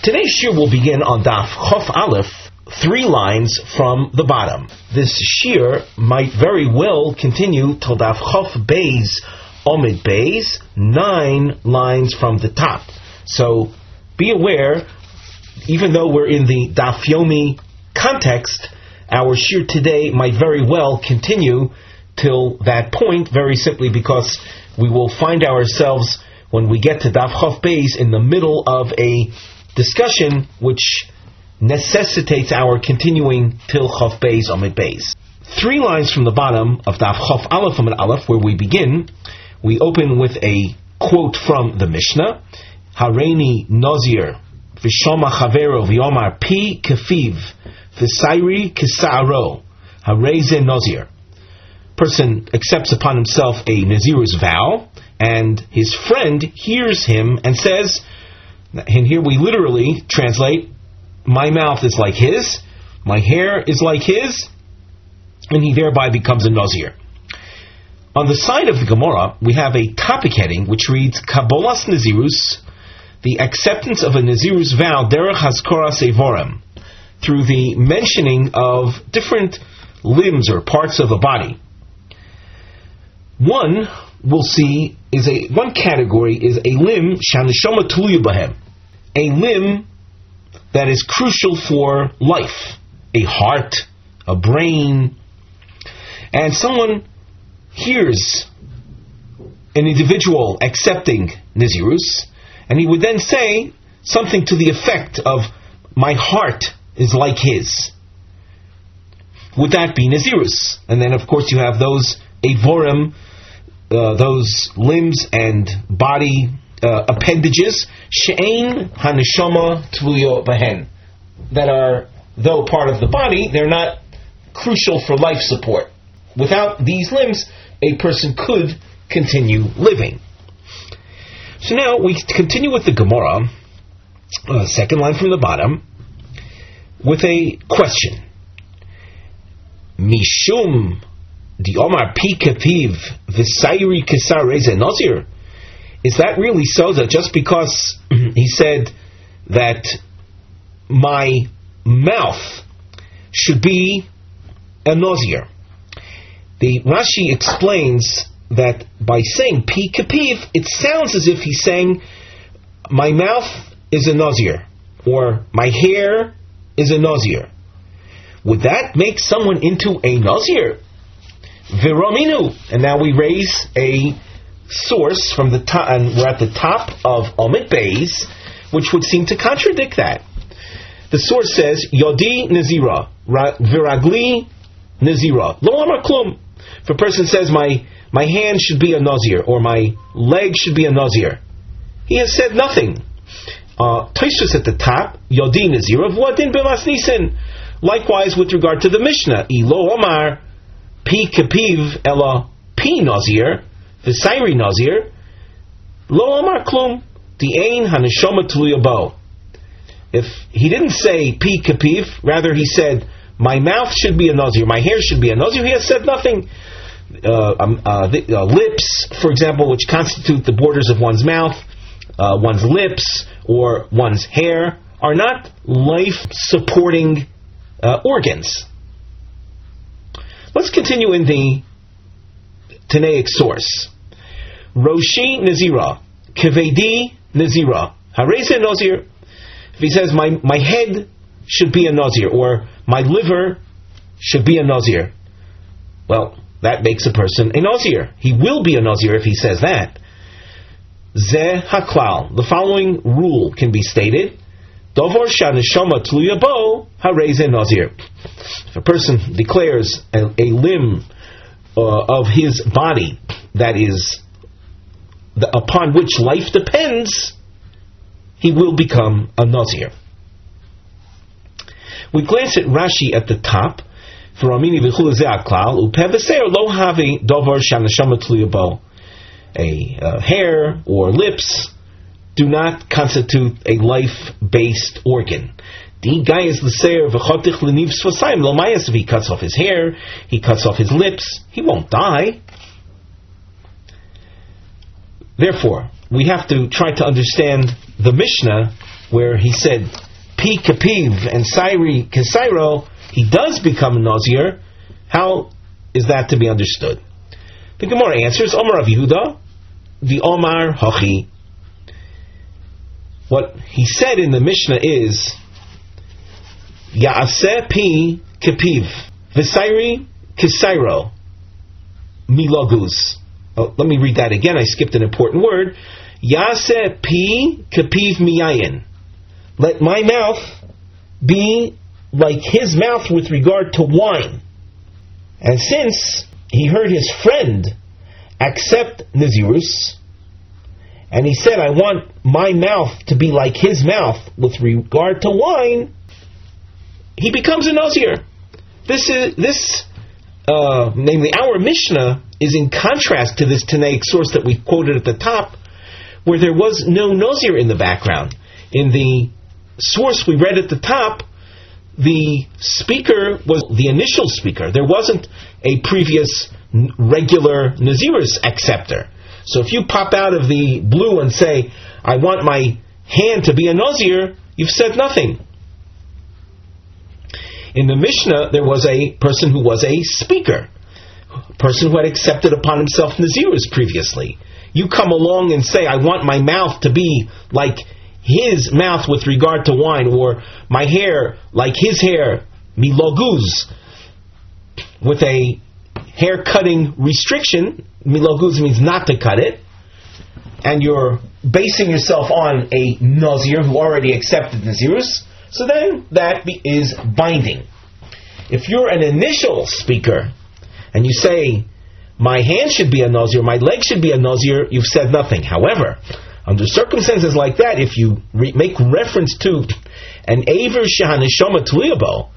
Today's shir will begin on Daf Chof Aleph, three lines from the bottom. This shir might very well continue till Daf Chof Beis Omid Beis, nine lines from the top. So be aware, even though we're in the Daf Yomi context, our shir today might very well continue till that point, very simply because we will find ourselves when we get to Daf Chof Beis in the middle of a discussion which necessitates our continuing till Chof Beis Amid Beis. Three lines from the bottom of Daf Chof Aleph Amid Aleph, where we begin, we open with a quote from the Mishnah, Hareini Nozir Vishoma Chavero Viomar Pi Kafiv Visairi Kisaro Hareze Nozir. Person accepts upon himself a Nazir's vow, and his friend hears him and says, and here we literally translate, my mouth is like his, my hair is like his, and he thereby becomes a Nazir. On the side of the Gemara, we have a topic heading which reads Kabbalas Nazirus, the acceptance of a Nazirus vow, Derech Haskora Sevorim, through the mentioning of different limbs or parts of a body. One we'll see is a one category is a limb shanishama bahem, a limb that is crucial for life, a heart, a brain, and someone hears an individual accepting nizirus, and he would then say something to the effect of, "My heart is like his." Would that be nizirus? And then, of course, you have those avorim uh, those limbs and body uh, appendages, she'ain haneshama tvuyo bahen, that are, though part of the body, they're not crucial for life support. Without these limbs, a person could continue living. So now we continue with the Gemara, uh, second line from the bottom, with a question. Mishum the Omar Pi Kapiv Visairi Kisar Reza Nazir. Is that really so? That just because he said that my mouth should be a Nazir. The Rashi explains that by saying Pi Kapiv, it sounds as if he's saying my mouth is a Nazir or my hair is a Nazir. Would that make someone into a Nazir? Viraminu. And now we raise a source from the top, and we're at the top of Omid Bays, which would seem to contradict that. The source says, Yodi Nazira, Viragli Nazira. Lo Amar Klum. If a person says, my, my hand should be a Nazir, or my leg should be a Nazir, he has said nothing. Uh, at the top, Yodi Nazira, V'adin Bilas Nisin. Likewise, with regard to the Mishnah, Ilo Omar, Pi kapiv ella pi nazir, v'sairi nazir, lo amar klum, the ain haneshama bo. If he didn't say pi kapiv, rather he said, my mouth should be a nazir, my hair should be a nazir, he has said nothing. Uh, um, uh, the, uh, lips, for example, which constitute the borders of one's mouth, uh, one's lips, or one's hair, are not life supporting uh, organs. Let's continue in the Tanaic source. Roshi Nazira, Kevedi Nazira, Hareze Nazir. If he says, my, my head should be a Nazir, or my liver should be a Nazir, well, that makes a person a Nazir. He will be a Nazir if he says that. Ze haklal. The following rule can be stated. Dovor shaneshama tluya bo hareze nazir. If a person declares a, a limb uh, of his body that is the, upon which life depends, he will become a nazir. We glance at Rashi at the top. For Amini klal upeveser lo havi dovar shaneshama tluya bo. A uh, hair or lips do not constitute a life-based organ. The guy is the sayer of a chotich leniv svasayim lomayas. If he cuts off his hair, he cuts off his lips, he won't die. Therefore, we have to try to understand the Mishnah where he said Pi Kapiv and Sairi Kesairo, he does become a Nazir, how is that to be understood? The Gemara answers, Omar of Yehuda, the Omar Hachi. What he said in the Mishnah is, Ya'aseh pi kapiv, v'sairi kisairo, miloguz. Oh, let me read that again. I skipped an important word. Ya'aseh pi kapiv miyayin. Let my mouth be like his mouth with regard to wine. And since he heard his friend accept Nazirus, and he said, I want my mouth to be like his mouth with regard to wine, he becomes a Nazir. This is this, uh, namely our Mishnah, is in contrast to this Tanaic source that we quoted at the top, where there was no Nazir in the background. In the source we read at the top, the speaker was the initial speaker. There wasn't a previous regular Nazirus acceptor. So if you pop out of the blue and say, I want my hand to be a Nazir, you've said nothing. In the Mishnah, there was a person who was a speaker, a person who had accepted upon himself Nazirus previously. You come along and say, I want my mouth to be like his mouth with regard to wine, or my hair like his hair, miloguz, with a hair cutting restriction. Miloguz means not to cut it, and you're basing yourself on a Nazir who already accepted Nazirus, so then that be, is binding. If you're an initial speaker and you say, my hand should be a Nazir, my leg should be a Nazir, you've said nothing. However, under circumstances like that, if you re- make reference to an Aver Shahanishoma Tliyabo,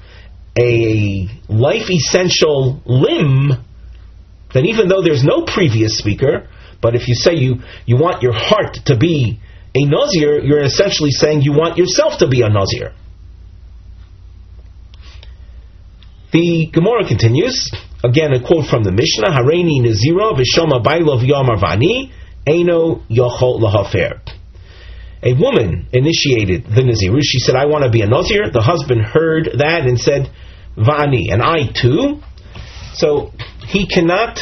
a life essential limb, then even though there's no previous speaker, but if you say you, you want your heart to be a Nazir, you're essentially saying you want yourself to be a Nazir. The Gemara continues, again a quote from the Mishnah, Hareini Nazira v'shoma bailov yomar vani, Eino Yochol Lahafer. A woman initiated the Naziru. She said, I want to be a Nazir. The husband heard that and said, Vani, and I too. So he cannot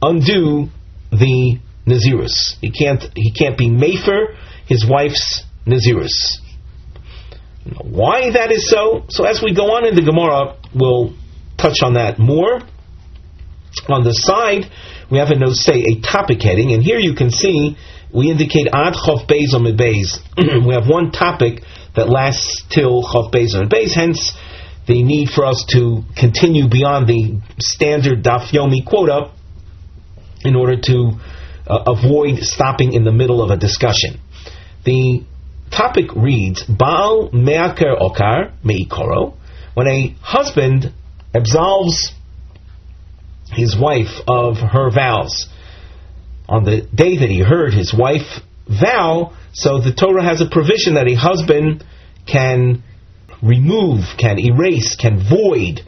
undo the Nazirus. He can't, he can't be Mefer, his wife's Nazirus. Why that is so? So as we go on in the Gemara, we'll touch on that more. On the side, we have a note say a topic heading, and here you can see we indicate ad chof beis on beis. we have one topic that lasts till chof beis on beis. Hence, the need for us to continue beyond the standard daf yomi quota in order to uh, avoid stopping in the middle of a discussion. The topic reads Baal me'aker okar me'ikoro. When a husband absolves his wife of her vows. On the day that he heard his wife vow, so the Torah has a provision that a husband can remove, can erase, can void,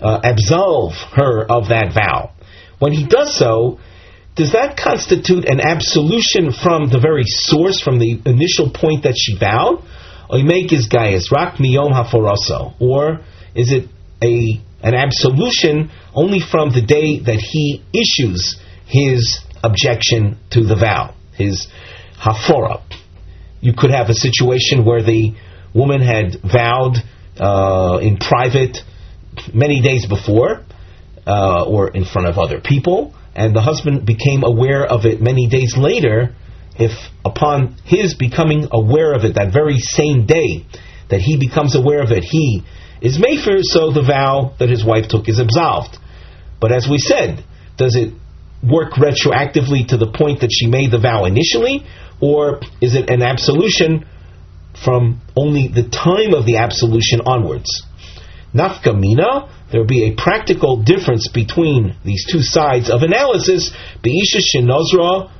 uh, absolve her of that vow. When he does so, does that constitute an absolution from the very source, from the initial point that she vowed? Rak miyom? Or is it a an absolution only from the day that he issues his objection to the vow, his hafora. You could have a situation where the woman had vowed uh, in private many days before, uh, or in front of other people, and the husband became aware of it many days later. If upon his becoming aware of it that very same day that he becomes aware of it, he is Mefer, so the vow that his wife took is absolved. But as we said, does it work retroactively to the point that she made the vow initially, or is it an absolution from only the time of the absolution onwards? Nafka mina, there would be a practical difference between these two sides of analysis. Beisha shenozra,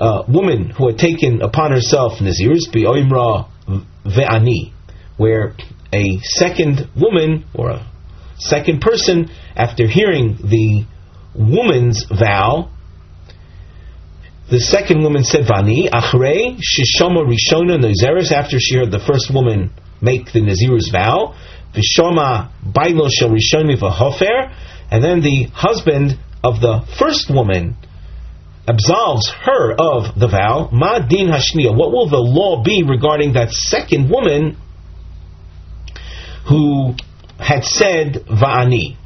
a woman who had taken upon herself nazirus, be'oimra ve'ani, where a second woman or a second person, after hearing the woman's vow, the second woman said, Vani, Achrei, Shishoma Rishona Nazeres, after she heard the first woman make the Nazir's vow, Vishoma Bailo Shel Rishoni Vahofer, and then the husband of the first woman absolves her of the vow, Ma Din Hashniya, what will the law be regarding that second woman who had said Va'ani?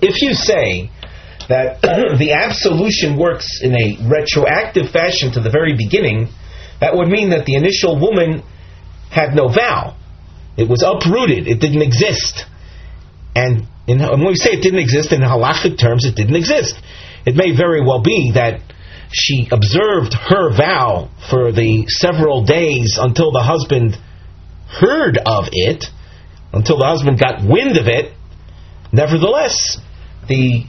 If you say that the absolution works in a retroactive fashion to the very beginning, that would mean that the initial woman had no vow. It was uprooted. It didn't exist. And in, when we say it didn't exist in halachic terms, it didn't exist. It may very well be that she observed her vow for the several days until the husband heard of it, until the husband got wind of it. Nevertheless, the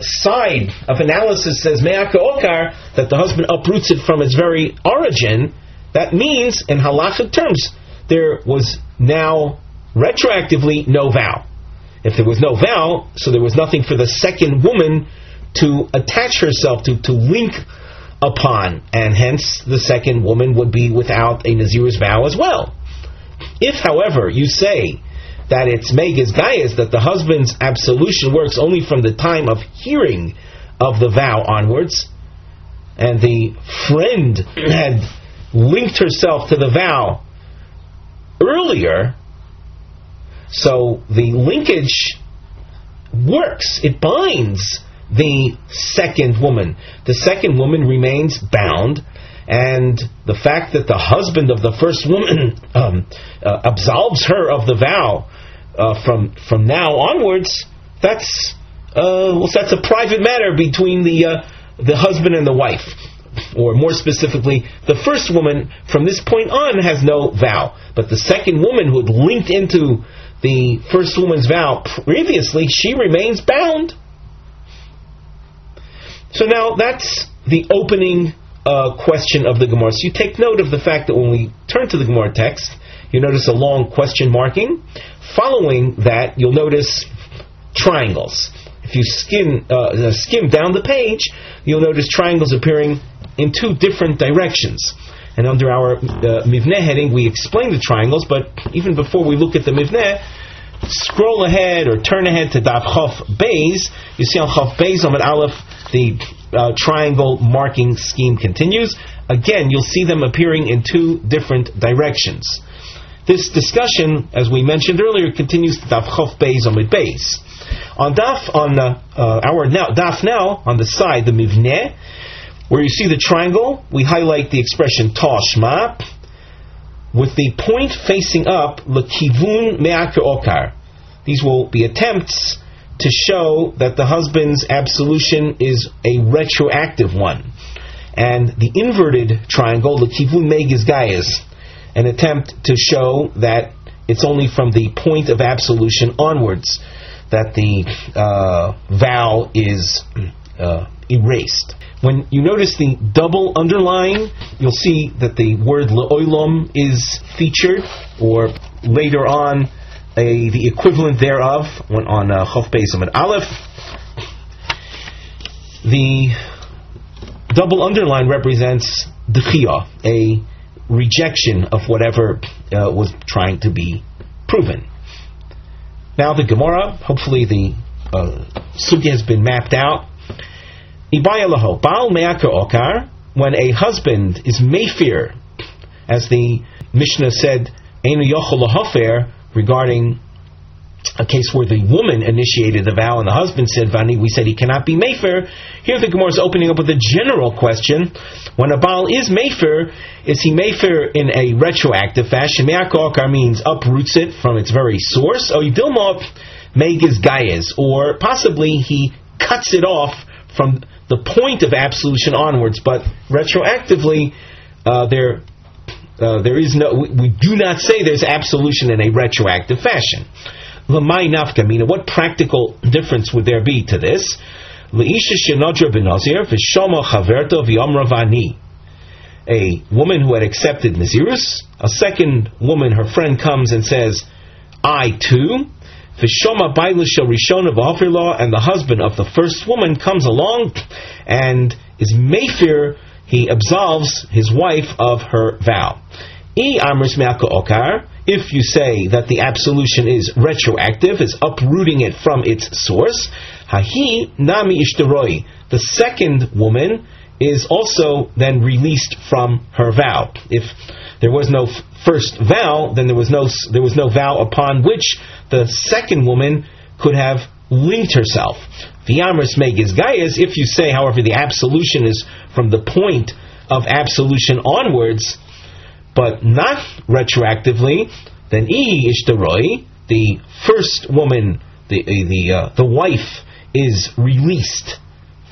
side of analysis says me'aka okar that the husband uproots it from its very origin. That means, in halachic terms, there was now retroactively no vow. If there was no vow, so there was nothing for the second woman to attach herself to, to link upon, and hence the second woman would be without a Nazir's vow as well. If, however, you say that it's Megas Gaias, that the husband's absolution works only from the time of hearing of the vow onwards, and the friend had linked herself to the vow earlier, so the linkage works, it binds the second woman. The second woman remains bound. And the fact that the husband of the first woman um, uh, absolves her of the vow uh, from from now onwards, that's uh, well, that's a private matter between the uh, the husband and the wife, or more specifically, the first woman from this point on has no vow, but the second woman who had linked into the first woman's vow previously, she remains bound. So now that's the opening uh, question of the Gemara. So you take note of the fact that when we turn to the Gemara text, you notice a long question marking. Following that, you'll notice triangles. If you skim, uh, uh, skim down the page, you'll notice triangles appearing in two different directions. And under our uh, Mivneh heading, we explain the triangles, but even before we look at the Mivneh, scroll ahead or turn ahead to Daf Chof Beis. You see on Chof Beis, on an Aleph, the uh, triangle marking scheme continues. Again, you'll see them appearing in two different directions. This discussion, as we mentioned earlier, continues to Daf Chof Beis Amid Beis. On Daf, on uh, uh, our now, Daf now, on the side, the Mivneh, where you see the triangle, we highlight the expression Toshma, with the point facing up, Lekivun Me'aka Okar. These will be attempts to show that the husband's absolution is a retroactive one. And the inverted triangle, the kivun megis gaias, an attempt to show that it's only from the point of absolution onwards that the uh, is uh, erased. When you notice the double underline, you'll see that the word le'olam is featured, or later on, a, the equivalent thereof when on uh, Chof Beis Amid Aleph. The double underline represents dechia, a rejection of whatever uh, was trying to be proven. Now the Gemara, hopefully the uh, sugi has been mapped out. Ibaya laho, Baal me'aka okar, when a husband is mayfir, as the Mishnah said, Einu yochel regarding a case where the woman initiated the vow and the husband said Vani, we said he cannot be Mayfair. Here the Gemara is opening up with a general question. When a Baal is Mayfair, is he Mayfair in a retroactive fashion? Me'akokar means uproots it from its very source. Or Yidilmov Megas Gaias. Or possibly he cuts it off from the point of absolution onwards, but retroactively uh, there uh, there is no, we, we, do not say there's absolution in a retroactive fashion. What practical difference would there be to this? A woman who had accepted Nazirus, a second woman, her friend comes and says, I too, law, and the husband of the first woman comes along and is Mayfair, he absolves his wife of her vow. E if you say that the absolution is retroactive, is uprooting it from its source, Hahi Nami Ishtaroi, the second woman is also then released from her vow. If there was no first vow, then there was no there was no vow upon which the second woman could have linked herself. The Amris Megis Gaias, if you say, however, the absolution is from the point of absolution onwards, but not retroactively, then Ihi Ishtaroi, the first woman, the the uh, the wife, is released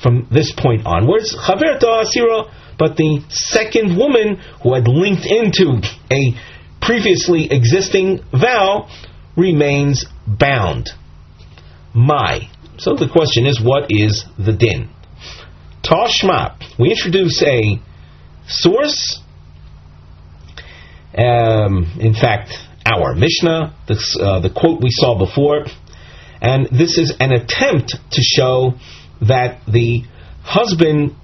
from this point onwards. Chaverta Asira, but the second woman who had linked into a previously existing vow remains bound. My. So the question is, what is the din? Tashma. We introduce a source. Um, in fact, our Mishnah, the, uh, the quote we saw before, and this is an attempt to show that the husband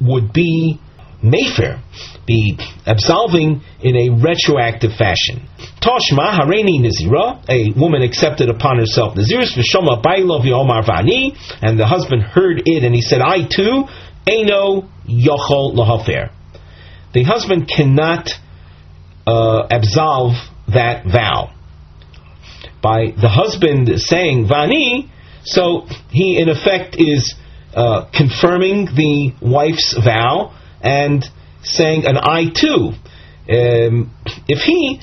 would be Mayfair, be absolving in a retroactive fashion. Toshma Hareni nizira, a woman accepted upon herself Nazirus Vishoma Bailov Yomar Vani, and the husband heard it and he said, I too, Eno Yochol Lahafer. The husband cannot uh, absolve that vow. By the husband saying Vani, so he in effect is uh, confirming the wife's vow and saying an I too. Um, if he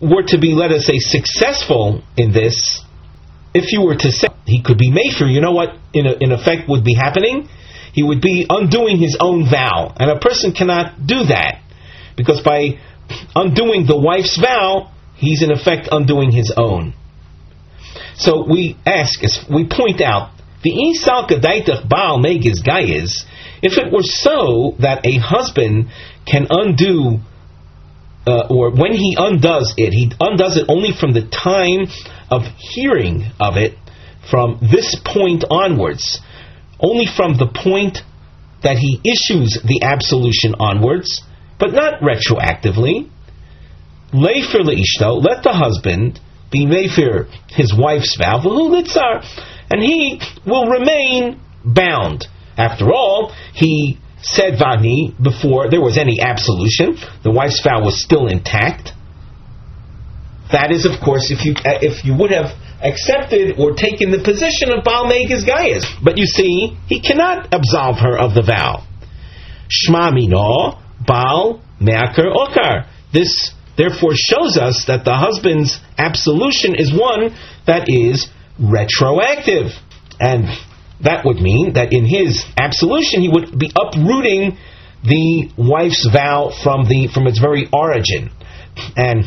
were to be, let us say, successful in this, if you were to say he could be Mayfair, you know what in, a, in effect would be happening? He would be undoing his own vow. And a person cannot do that. Because by undoing the wife's vow, he's in effect undoing his own. So we ask, as we point out, the Isal Kadaitach Baal Megis Gayas, if it were so that a husband can undo uh, or when he undoes it, he undoes it only from the time of hearing of it, from this point onwards, only from the point that he issues the absolution onwards, but not retroactively. Leifir leishto, let the husband be meifir his wife's vow, and he will remain bound. After all, he said Vani before there was any absolution. The wife's vow was still intact. That is, of course, if you uh, if you would have accepted or taken the position of Baal Megas Gaias. But you see, he cannot absolve her of the vow. Shma mino Baal Me'akar Okar. This therefore shows us that the husband's absolution is one that is retroactive. And that would mean that in his absolution he would be uprooting the wife's vow from the from its very origin. And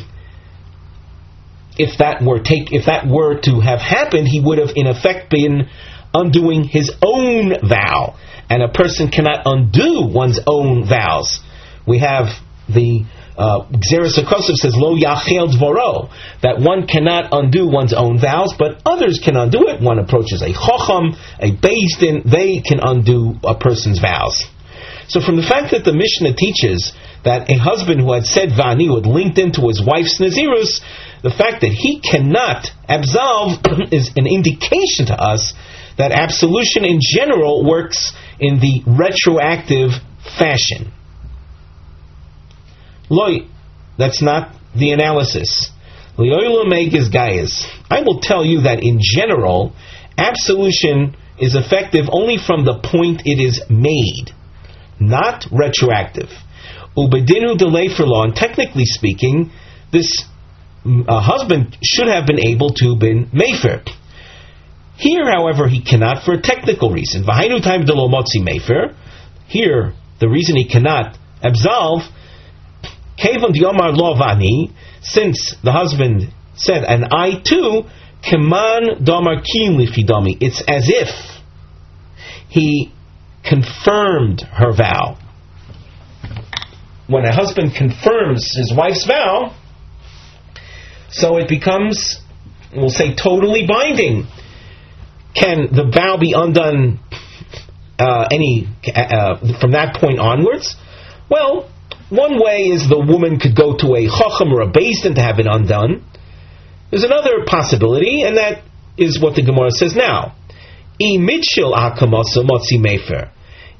if that were take if that were to have happened, he would have in effect been undoing his own vow. And a person cannot undo one's own vows. We have the uh, says lo yachel dvoro that one cannot undo one's own vows, but others can undo it. One approaches a chocham, a din, they can undo a person's vows. So from the fact that the Mishnah teaches that a husband who had said vani who had linked into his wife's nazirus, the fact that he cannot absolve is an indication to us that absolution in general works in the retroactive fashion. Loy, that's not the analysis. I will tell you that in general, absolution is effective only from the point it is made, not retroactive. Ubedinu delay for law, and technically speaking, this uh, husband should have been able to been mayfair. Here, however, he cannot for a technical reason. Vahainu time delomotzi mayfair. Here, the reason he cannot absolve Kevon Diomar Lovani, since the husband said, and I too, Keman Domar Lichidami, it's as if he confirmed her vow. When a husband confirms his wife's vow, so it becomes we'll say, totally binding. Can the vow be undone uh, any uh, from that point onwards? Well, one way is the woman could go to a chacham or a beis din to have it undone. There's another possibility, and that is what the Gemara says now.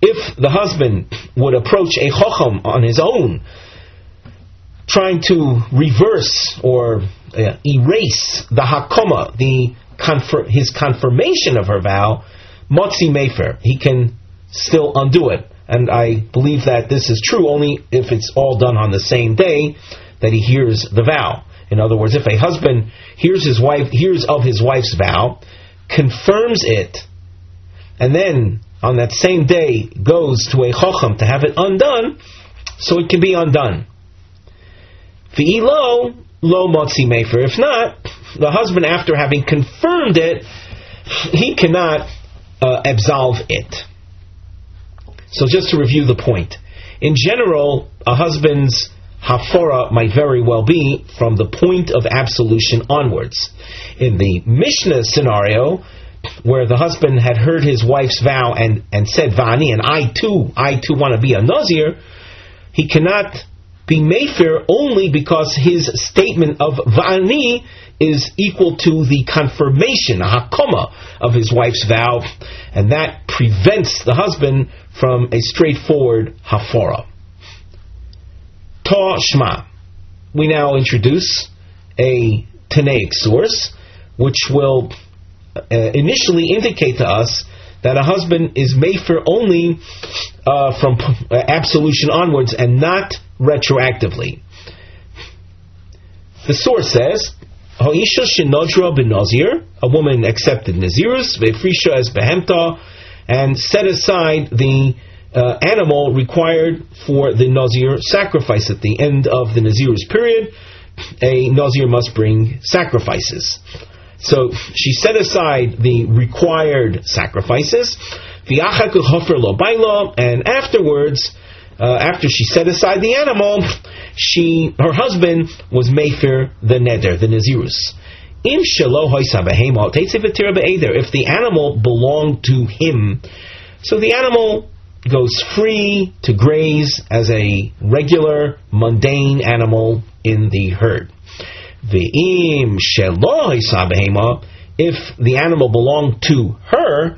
If the husband would approach a chacham on his own, trying to reverse or uh, erase the hakoma, the his confirmation of her vow, motzi mefer, he can still undo it. And I believe that this is true only if it's all done on the same day that he hears the vow. In other words, if a husband hears his wife hears of his wife's vow, confirms it, and then on that same day goes to a chacham to have it undone, so it can be undone. V'ilo lo motzi mefer. If not, the husband, after having confirmed it, he cannot uh, absolve it. So just to review the point. In general, a husband's hafora might very well be from the point of absolution onwards. In the Mishnah scenario, where the husband had heard his wife's vow and, and said, Vani, and I too, I too want to be a Nazir, he cannot be Mayfair only because his statement of Vani is equal to the confirmation, a hakoma, of his wife's vow, and that prevents the husband from a straightforward hafora. Ta Shma. We now introduce a Tanaic source, which will uh, initially indicate to us that a husband is made for only uh, from uh, absolution onwards and not retroactively. The source says, Ha'isha shenodra benazir, a woman accepted nazirus, ve'frisha as behemta, and set aside the uh, animal required for the nazir sacrifice at the end of the nazirus period. A nazir must bring sacrifices. So she set aside the required sacrifices, and afterwards, uh, after she set aside the animal, she her husband was Mayfair the Neder, the Nazirus. If the animal belonged to him, so the animal goes free to graze as a regular, mundane animal in the herd. Ve'im shelo if the animal belonged to her,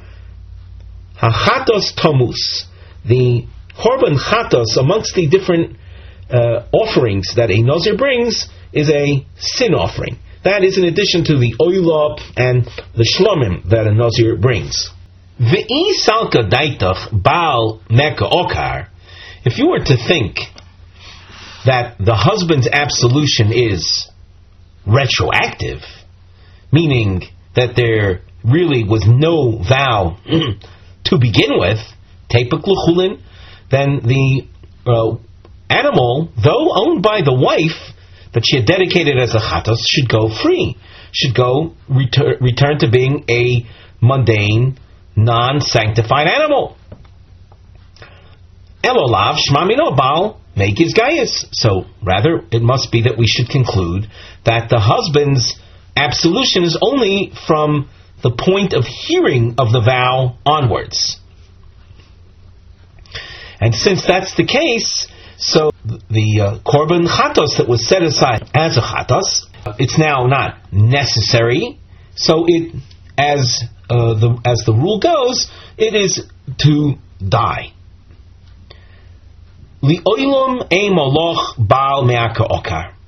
hachatos tomus, the korban chatos amongst the different uh, offerings that a nazir brings is a sin offering. That is in addition to the oila and the shlomim that a nazir brings. Ve'i salka daitach baal meka okar. If you were to think that the husband's absolution is retroactive, meaning that there really was no vow to begin with, luchulin, then the uh, animal, though owned by the wife that she had dedicated as a chatos, should go free, should go retur- return to being a mundane, non-sanctified animal. Elolav shmamino bal make his gaius. So rather, it must be that we should conclude that the husband's absolution is only from the point of hearing of the vow onwards. And since that's the case, so the uh, korban chatos that was set aside as a chatos, it's now not necessary. So it, as uh, the as the rule goes, it is to die.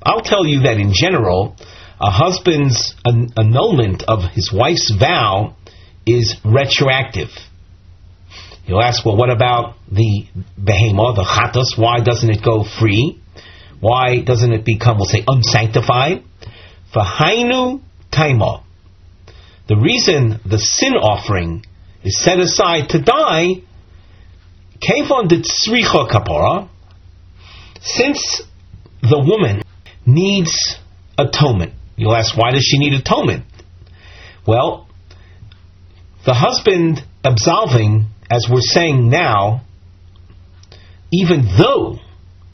I'll tell you that in general, a husband's annulment of his wife's vow is retroactive. You'll ask, well, what about the behemoth, the chatos? Why doesn't it go free? Why doesn't it become, we'll say, unsanctified? For hainu taima. The reason the sin offering is set aside to die Kevon did tzricha kapara, since the woman needs atonement. You'll ask, why does she need atonement? Well, the husband absolving, as we're saying now, even though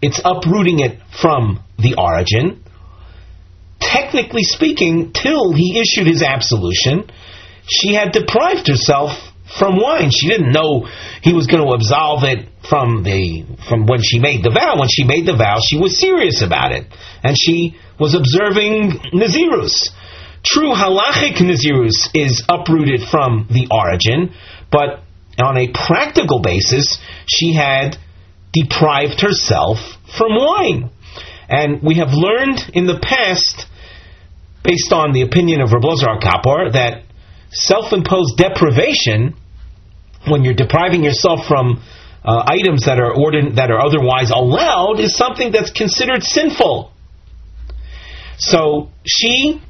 it's uprooting it from the origin, technically speaking, till he issued his absolution, she had deprived herself from wine. She didn't know he was going to absolve it from the from when she made the vow. When she made the vow, she was serious about it, and she was observing Nazirus. True halachic Nazirus is uprooted from the origin, but on a practical basis, she had deprived herself from wine. And we have learned in the past, based on the opinion of Rablozar Kapor, that self-imposed deprivation, when you're depriving yourself from uh, items that are ordin- that are otherwise allowed, is something that's considered sinful. So she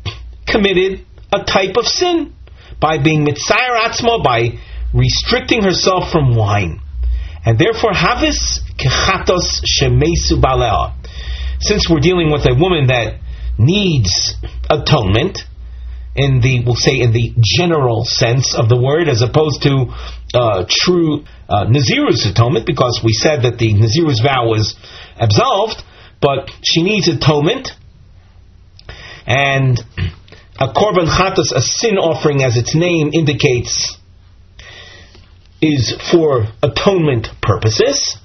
committed a type of sin by being mitzayir atzma, by restricting herself from wine. And therefore, havis kechatos shemesu balea. Since we're dealing with a woman that needs atonement, in the, we'll say, in the general sense of the word, as opposed to uh, true uh, Nazirus atonement, because we said that the Nazirus vow was absolved, but she needs atonement. And a korban chatas, a sin offering, as its name indicates, is for atonement purposes.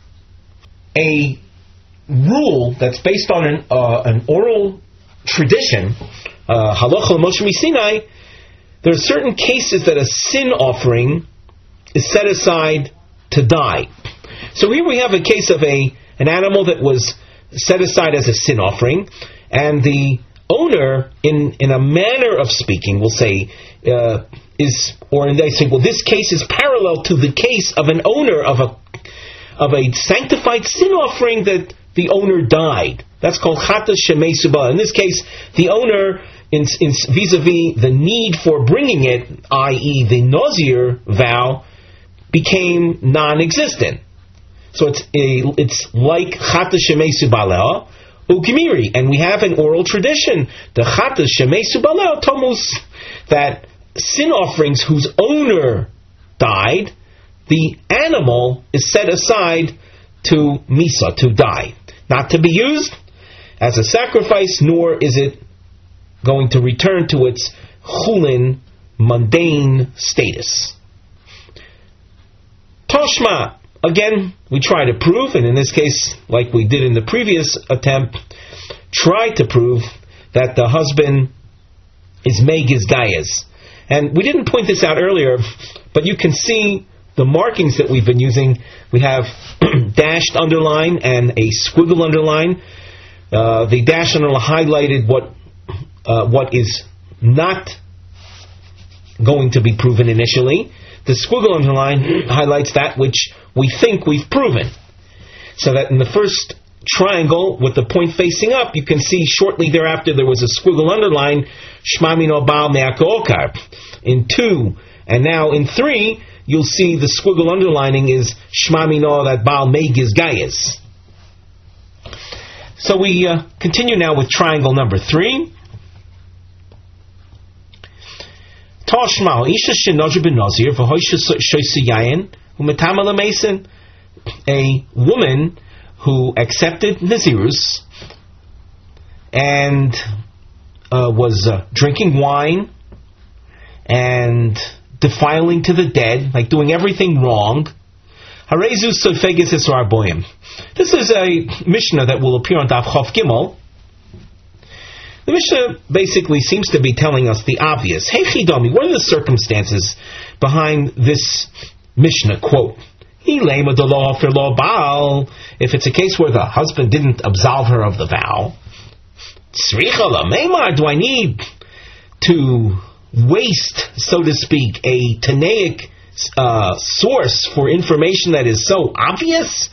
A rule that's based on an, uh, an oral tradition, uh, halacha Moshe Sinai, there are certain cases that a sin offering is set aside to die. So here we have a case of a an animal that was set aside as a sin offering, and the owner, in in a manner of speaking, will say. Uh, is, or they say, well, this case is parallel to the case of an owner of a of a sanctified sin offering that the owner died. That's called chata shemei suba. In this case, the owner, in, in, vis-a-vis the need for bringing it, i.e., the nazir vow, became non-existent. So it's a, it's like chata shemei suba ukimiri, and we have an oral tradition, the chata shemei suba tomus, that sin offerings whose owner died, the animal is set aside to misa, to die. Not to be used as a sacrifice, nor is it going to return to its chulin, mundane status. Toshma, again, we try to prove, and in this case, like we did in the previous attempt, try to prove that the husband is Megis Gaias and we didn't point this out earlier, but you can see the markings that we've been using. We have dashed underline and a squiggle underline. Uh, the dash underline highlighted what uh, what is not going to be proven initially. The squiggle underline highlights that which we think we've proven. So that in the first triangle with the point facing up, you can see shortly thereafter there was a squiggle underline, Shmamino Baal Me'akokar. In two, and now in three, you'll see the squiggle underlining is Shmamino that Baal Megiz Gaias. So we uh, continue now with triangle number three. Toshmal, Isha Shinodra ben Nazir, a woman who accepted Nazirus and uh, was uh, drinking wine and defiling to the dead, like doing everything wrong. This is a Mishnah that will appear on Daf Chof Gimel. The Mishnah basically seems to be telling us the obvious. Hey Chidomi, what are the circumstances behind this Mishnah quote? If it's a case where the husband didn't absolve her of the vow, do I need to waste, so to speak, a Tanaic uh, source for information that is so obvious?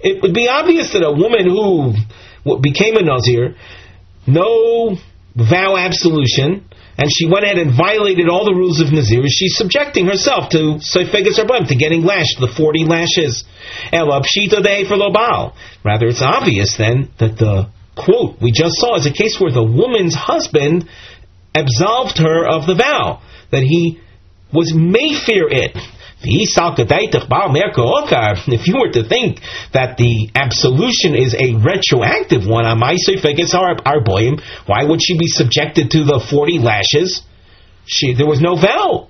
It would be obvious that a woman who became a Nazir, no vow absolution, and she went ahead and violated all the rules of Nazir, she's subjecting herself to Seifegas Arbim, to getting lashed, the 40 lashes. Rather, it's obvious then that the quote we just saw is a case where the woman's husband absolved her of the vow, that he was may fear it. If you were to think that the absolution is a retroactive one, why would she be subjected to the 40 lashes? She, there was no vow.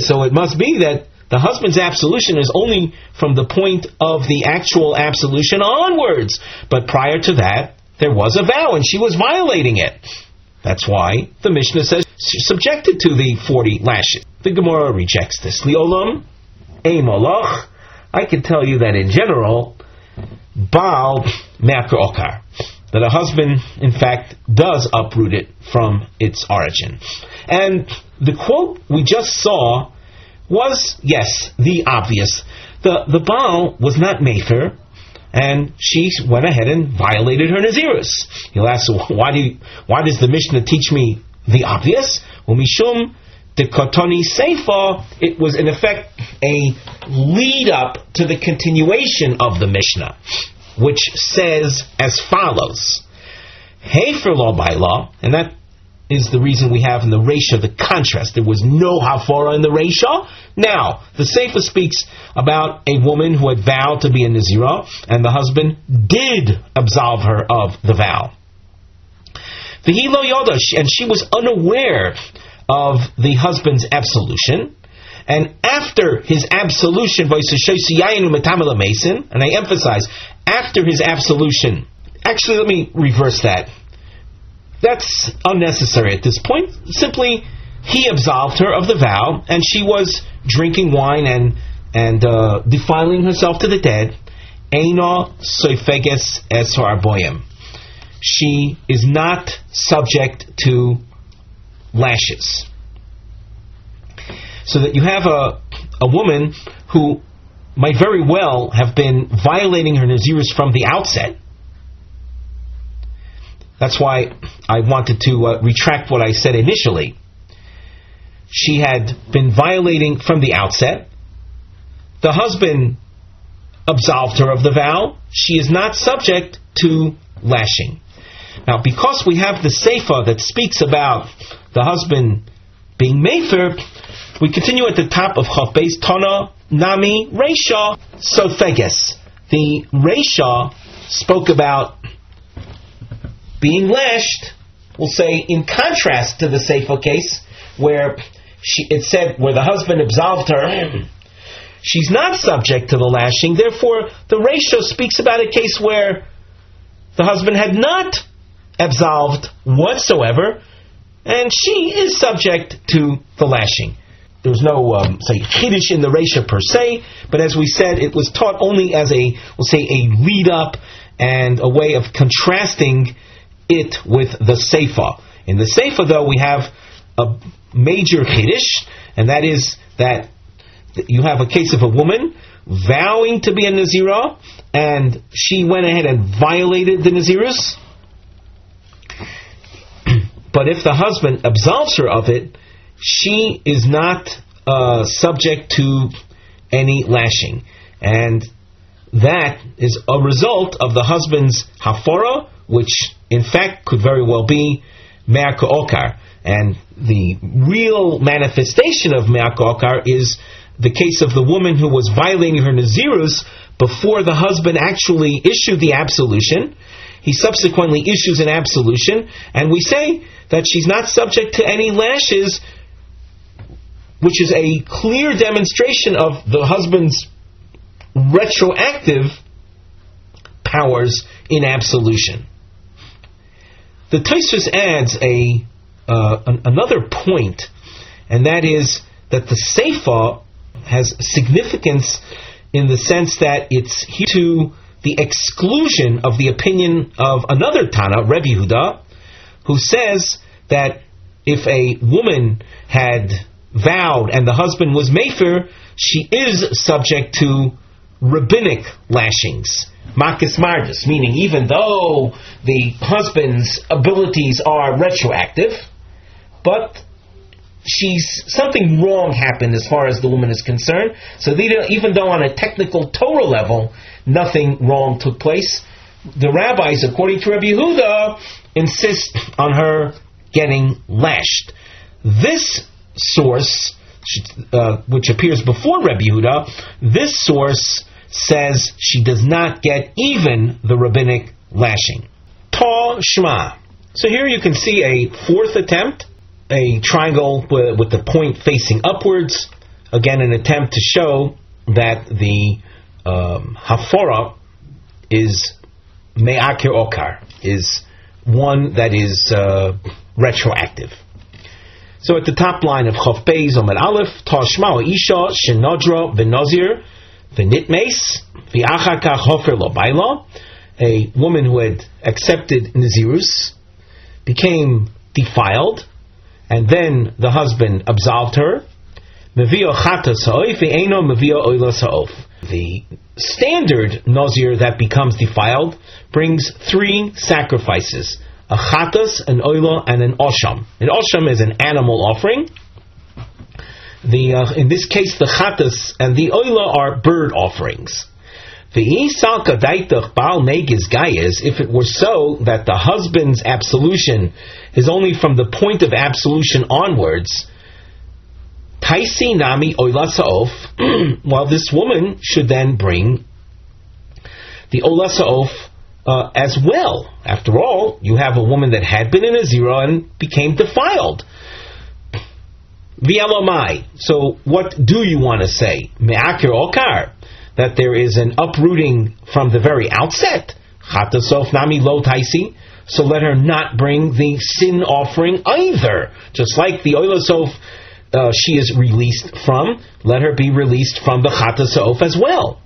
So it must be that the husband's absolution is only from the point of the actual absolution onwards. But prior to that, there was a vow and she was violating it. That's why the Mishnah says subjected to the 40 lashes. The Gemara rejects this. Liolam, Eimolach. I can tell you that in general, Baal Me'akar Okar. That a husband, in fact, does uproot it from its origin. And the quote we just saw was, yes, the obvious. The, the Baal was not Mefer, and she went ahead and violated her Nazirus. You'll ask, why, do you, why does the Mishnah teach me the obvious? Well, Mishum the Kotoni Seifa, it was in effect a lead up to the continuation of the Mishnah, which says as follows. Hey for law by law, and that is the reason we have in the Resha the contrast. There was no Hafara in the Resha. Now, the Seifa speaks about a woman who had vowed to be a Nazira, and the husband did absolve her of the vow. The Hilo Yoda, and she was unaware of the husband's absolution. And after his absolution, and I emphasize, after his absolution, actually, let me reverse that. That's unnecessary at this point. Simply, he absolved her of the vow, and she was drinking wine and and uh, defiling herself to the dead. Eina soifeges es boyim. She is not subject to lashes. So that you have a a woman who might very well have been violating her nazirus from the outset, that's why I wanted to uh, retract what I said initially. She had been violating from the outset. The husband absolved her of the vow. She is not subject to lashing. Now, because we have the Seifa that speaks about the husband being Mefer, we continue at the top of Chafbeis Tana Nami Reisha Sofeges. The Reisha spoke about being lashed, we'll say, in contrast to the Seifa case, where she, it said, where the husband absolved her, she's not subject to the lashing. Therefore, the Reisha speaks about a case where the husband had not absolved whatsoever, and she is subject to the lashing. There's no, um, say, chiddush in the Reisha per se, but as we said, it was taught only as a, we'll say, a lead up and a way of contrasting it with the Seifa. In the Seifa, though, we have a major chiddush, and that is that you have a case of a woman vowing to be a Nazira, and she went ahead and violated the Nazirus. but if the husband absolves her of it, she is not uh, subject to any lashing. And that is a result of the husband's hafara, which in fact could very well be Me'aka Okar. And the real manifestation of Me'aka Okar is the case of the woman who was violating her Nazirus before the husband actually issued the absolution. He subsequently issues an absolution, and we say that she's not subject to any lashes, which is a clear demonstration of the husband's retroactive powers in absolution. The Tosfos adds a uh, an, another point, and that is that the Seifa has significance in the sense that it's to the exclusion of the opinion of another Tana, Rebbe Huda, who says that if a woman had vowed and the husband was Mefer, she is subject to rabbinic lashings. Makis Mardis, meaning even though the husband's abilities are retroactive, but she's something wrong happened as far as the woman is concerned. So even though on a technical Torah level nothing wrong took place, the rabbis, according to Rabbi Yehuda, insist on her getting lashed. This source, uh, which appears before Rabbi Yehuda, this source says she does not get even the rabbinic lashing. Ta Shma. So here you can see a fourth attempt, a triangle with, the point facing upwards. Again, an attempt to show that the um, hafora is me'akir okar, is one that is uh, retroactive. So at the top line of Chof Beis Omer Aleph, Tashma Isha Shenodra V'Nozir the V'Achakach Hofer Lo Baila, a woman who had accepted Nazirus, became defiled, and then the husband absolved her. The standard Nazir that becomes defiled brings three sacrifices a chatas, an oila, and an osham. An osham is an animal offering. The uh, in this case, the chatas and the oila are bird offerings. If it were so that the husband's absolution is only from the point of absolution onwards, taisi nami oila saof, while this woman should then bring the oila saof uh, as well. After all, you have a woman that had been a Nazira and became defiled. V'elomai. So what do you want to say? Me'akir okar. That there is an uprooting from the very outset. Chatasof nami lo taisi. So let her not bring the sin offering either. Just like the oilasof uh, she is released from, let her be released from the chatasof as well.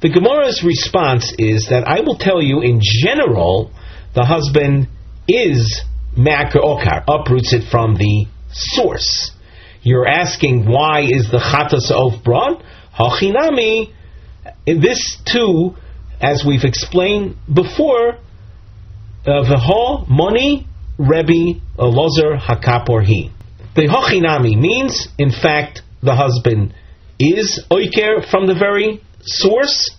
The Gemara's response is that I will tell you in general, the husband is makar uproots it from the source. You're asking why is the chatas of brought? Hachinami. This too, as we've explained before, uh, v'ho money Rebbe Lozer Hakaporhi. The hachinami means, in fact, the husband is oiker from the very source,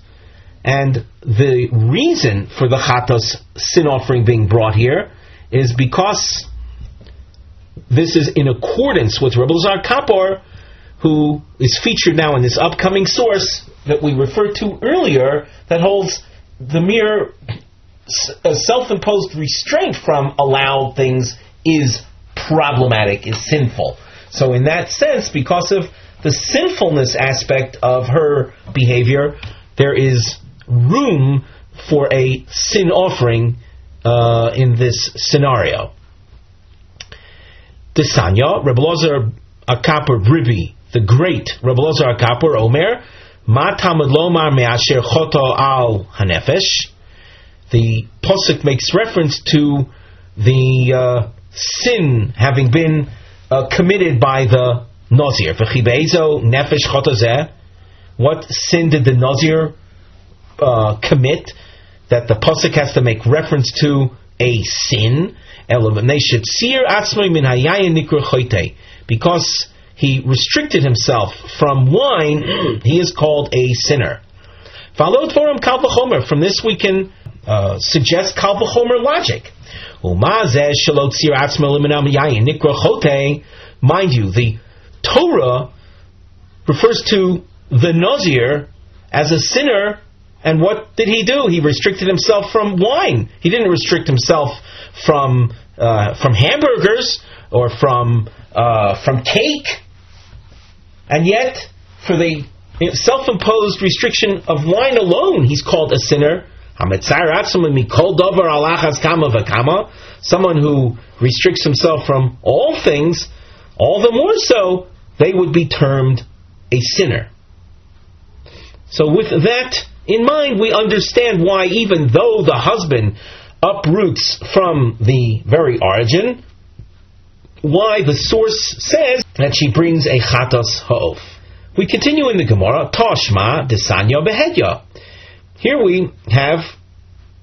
and the reason for the Chatas sin offering being brought here is because this is in accordance with Rebbe Zar Kapor, who is featured now in this upcoming source that we referred to earlier, that holds the mere uh, self-imposed restraint from allowed things is problematic, is sinful. So in that sense, because of the sinfulness aspect of her behavior, there is room for a sin offering uh, in this scenario. Desanya, Rebbe Lozer Akapur Bribi, the great Rebbe Lozer Akapur Omer, Ma Lomar Me'asher Choto Al Hanefesh. The Posuk makes reference to the uh, sin having been uh, committed by the Nazir. nefesh chotazeh. What sin did the Nazir uh, commit? That the pasuk has to make reference to a sin. Because he restricted himself from wine, he is called a sinner. From this we can uh, suggest kalvachomer logic. Mind you, the Torah refers to the Nazir as a sinner, and what did he do? He restricted himself from wine. He didn't restrict himself from uh, from hamburgers or from uh, from cake, and yet for the self-imposed restriction of wine alone, he's called a sinner. Someone who restricts himself from all things all the more so they would be termed a sinner. So, with that in mind, we understand why, even though the husband uproots from the very origin, why the source says that she brings a chatos ha'of. We continue in the Gemara, Toshma desanya behedya. Here we have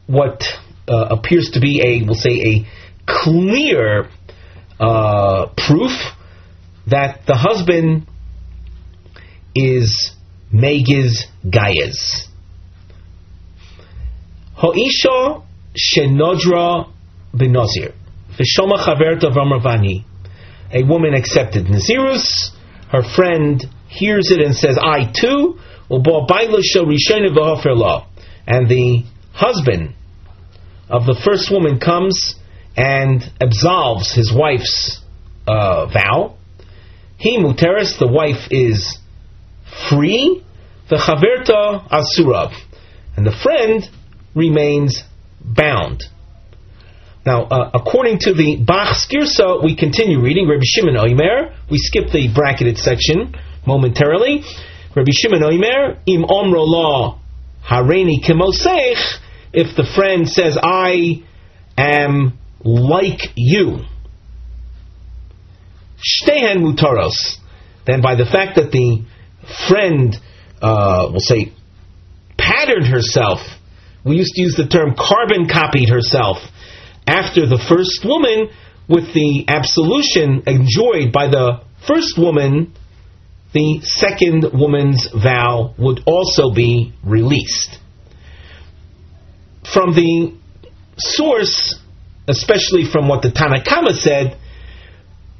what uh, appears to be a, we'll say, a clear uh, proof that the husband is Megiz Gayez. Hoisha Shenodra Benozir. Vishoma Chavert of Amravani. a woman accepted Nazirus, her friend hears it and says, I too, and the husband of the first woman comes and absolves his wife's uh, vow. He muteris, the wife is free. The chaverta asura, and the friend remains bound. Now, uh, according to the Bach's Girsa, we continue reading Rabbi Shimon Oimer. We skip the bracketed section momentarily. Rabbi Shimon Oimer, im omro law hareini kimosech, if the friend says, I am like you, shtehen mutaros, then by the fact that the friend, uh, will say, patterned herself, we used to use the term carbon copied herself, after the first woman, with the absolution enjoyed by the first woman, the second woman's vow would also be released. From the source, especially from what the Tanakama said,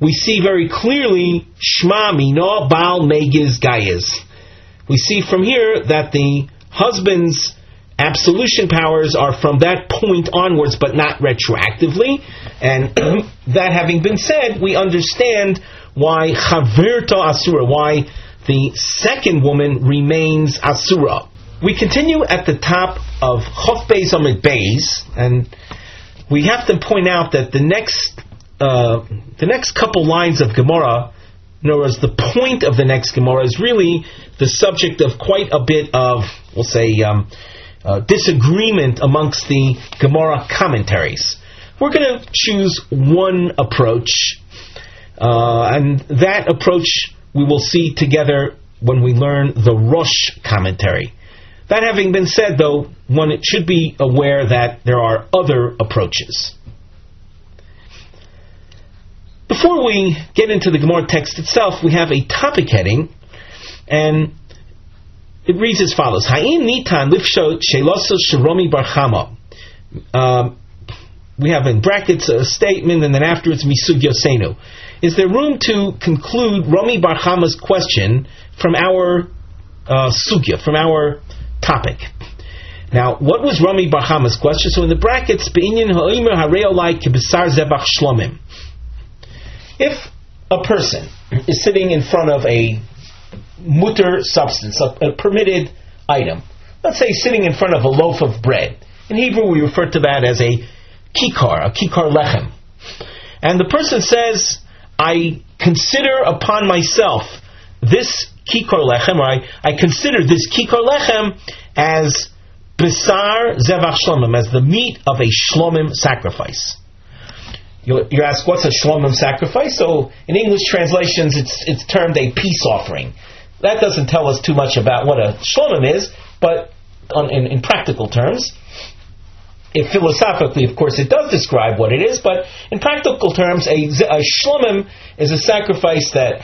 we see very clearly Shma Mino Baal Megiz Gayez. We see from here that the husband's absolution powers are from that point onwards, but not retroactively. And that having been said, we understand why Chaverta Asura, why the second woman remains Asura. We continue at the top of Chof Beis Amid Beis, and we have to point out that the next uh, the next couple lines of Gemara, in other words, the point of the next Gemara is really the subject of quite a bit of, we'll say, um, uh, disagreement amongst the Gemara commentaries. We're going to choose one approach, uh, and that approach we will see together when we learn the Rosh commentary. That having been said, though, one should be aware that there are other approaches. Before we get into the Gemara text itself, we have a topic heading, and it reads as follows: Ha'im nitan lifsho sheromi barchama. Um, we have in brackets a statement, and then afterwards misug yosenu. Is there room to conclude Romi Barchama's question from our uh, sugya, from our topic? Now, what was Rami Barchama's question? So in the brackets, Be'inyan ha'omer shlomim. If a person is sitting in front of a mutter substance, a, a permitted item. Let's say sitting in front of a loaf of bread. In Hebrew, we refer to that as a kikar, a kikar lechem. And the person says, I consider upon myself this kikar lechem, or I, I consider this kikar lechem as besar zevach shlomim, as the meat of a shlomim sacrifice. You, you ask, what's a shlomim sacrifice? So in English translations, it's, it's termed a peace offering. That doesn't tell us too much about what a shlomim is, but on, in, in practical terms, if philosophically, of course, it does describe what it is, but in practical terms, a, a shlomim is a sacrifice that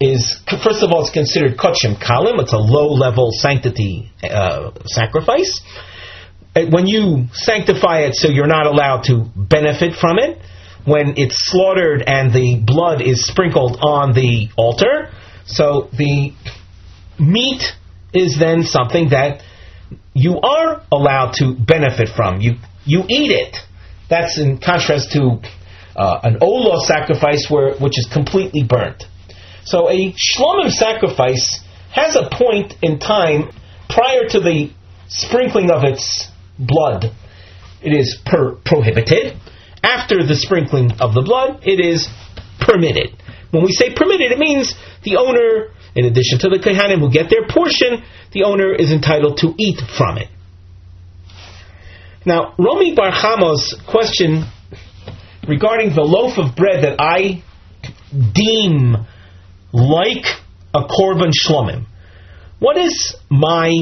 is, first of all, it's considered kachim kalim. It's a low-level sanctity uh, sacrifice. When you sanctify it so you're not allowed to benefit from it, when it's slaughtered and the blood is sprinkled on the altar, so the meat is then something that you are allowed to benefit from. You you eat it. That's in contrast to uh, an olah sacrifice where which is completely burnt. So a shlomim sacrifice has a point in time prior to the sprinkling of its blood. It is per- prohibited. After the sprinkling of the blood, it is permitted. When we say permitted, it means the owner, in addition to the Kohanim who get their portion, the owner is entitled to eat from it. Now, Romi Barchama's question regarding the loaf of bread that I deem like a korban shlomim. What is my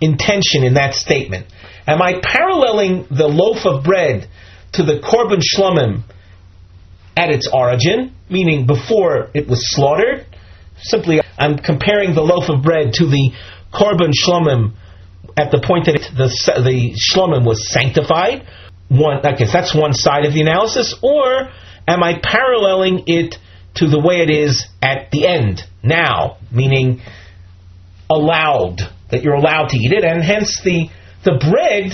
intention in that statement? Am I paralleling the loaf of bread to the korban shlomim at its origin, meaning before it was slaughtered. Simply, I'm comparing the loaf of bread to the korban shlomim at the point that it, the the shlomim was sanctified. One, I guess that's one side of the analysis. Or am I paralleling it to the way it is at the end, now, meaning allowed, that you're allowed to eat it, and hence the, the bread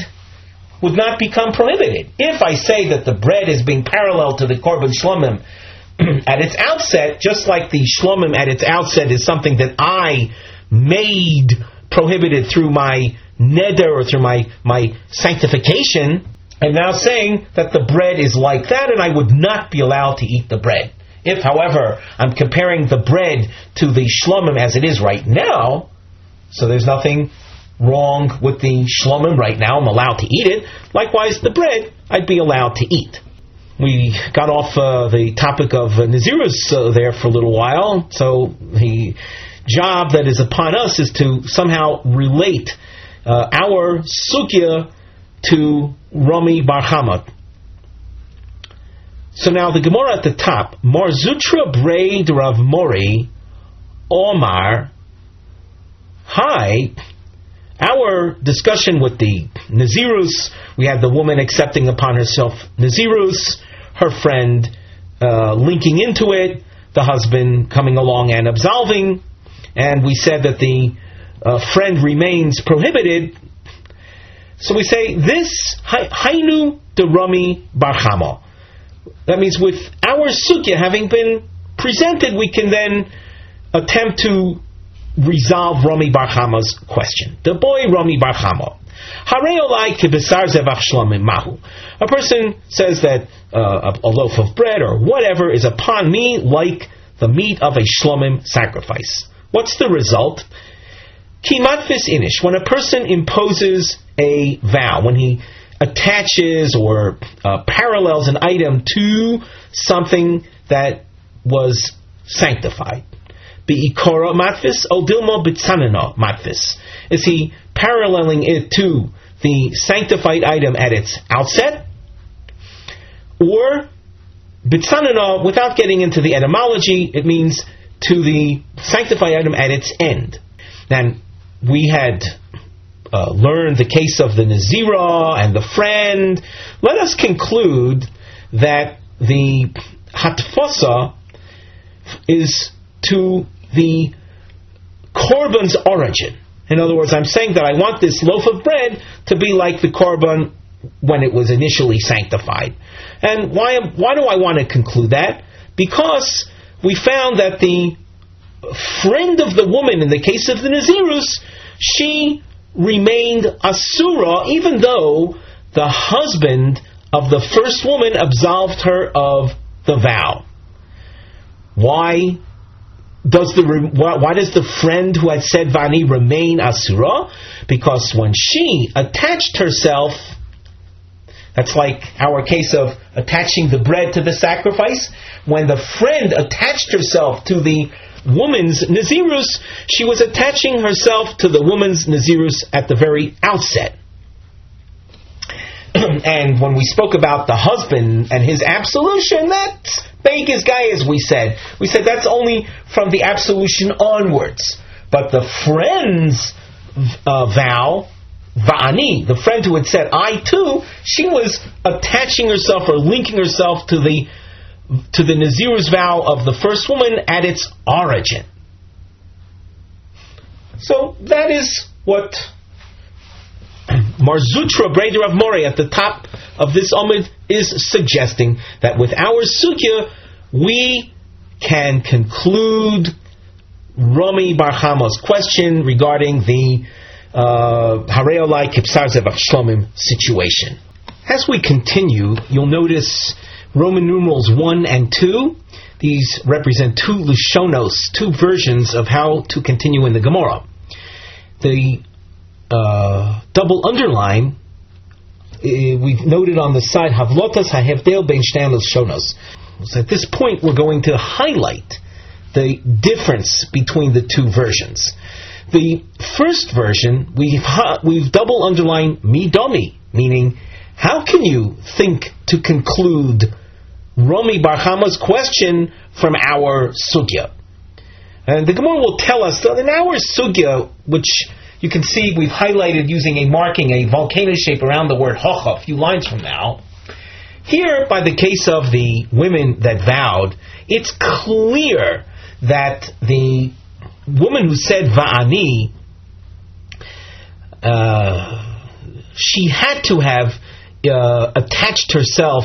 would not become prohibited. If I say that the bread is being parallel to the korban shlomim at its outset, just like the shlomim at its outset is something that I made prohibited through my neder or through my, my sanctification, I'm now saying that the bread is like that and I would not be allowed to eat the bread. If, however, I'm comparing the bread to the shlomim as it is right now, so there's nothing wrong with the shlomim right now. I'm allowed to eat it. Likewise, the bread I'd be allowed to eat. We got off uh, the topic of uh, Nazirus uh, there for a little while, so the job that is upon us is to somehow relate uh, our sugya to Rami Barhamad. So now the Gemara at the top, Marzutra Braid Rav Mori Omar Hi our discussion with the Nazirus, we had the woman accepting upon herself Nazirus, her friend uh, linking into it, the husband coming along and absolving, and we said that the uh, friend remains prohibited. So we say this Hainu de Rami Barchama. That means with our sugya having been presented, we can then attempt to resolve Rami Barchama's question. The boy Rami Barchama. A person says that uh, a, a, loaf of bread or whatever is upon me like the meat of a shlomim sacrifice. What's the result? Kimatfis inish. When a person imposes a vow, when he attaches or uh, parallels an item to something that was sanctified. Be'ikora matfis, o dilma bitzanana matfis. Is he paralleling it to the sanctified item at its outset? Or bitzanana, without getting into the etymology, it means to the sanctified item at its end. Then we had uh, learned the case of the Nazira and the friend. Let us conclude that the hatfasa is to the korban's origin. In other words, I'm saying that I want this loaf of bread to be like the korban when it was initially sanctified. And why, why do I want to conclude that? Because we found that the friend of the woman, in the case of the Nazirus, she remained asura even though the husband of the first woman absolved her of the vow. Why does the why, why, does the friend who had said vani remain asura? Because when she attached herself, that's like our case of attaching the bread to the sacrifice. When the friend attached herself to the woman's nazirus, she was attaching herself to the woman's nazirus at the very outset. and when we spoke about the husband and his absolution, that's Beis guy, as we said. We said that's only from the absolution onwards. But the friend's uh, vow, Va'ani, the friend who had said, I too, she was attaching herself or linking herself to the to the Nazir's vow of the first woman at its origin. So that is what Marzutra Breder of Mori at the top of this Omid is suggesting that with our Sugya, we can conclude Rami Barchama's question regarding the uh, Hareolai Kipsarzev Shlomim situation. As we continue, you'll notice Roman numerals 1 and 2. These represent two Lushonos, two versions of how to continue in the Gemara. The uh, double underline, uh, we've noted on the side, Havlotas HaHevdel Ben Shtan Shonos. So at this point, we're going to highlight the difference between the two versions. The first version, we've, we've double underlined midomi, meaning, how can you think to conclude Rami Barhama's question from our sugya? And the Gemara will tell us that in our sugya, which you can see we've highlighted using a marking, a volcano shape around the word hocha, a few lines from now. Here, by the case of the women that vowed, it's clear that the woman who said va'ani, uh, she had to have uh, attached herself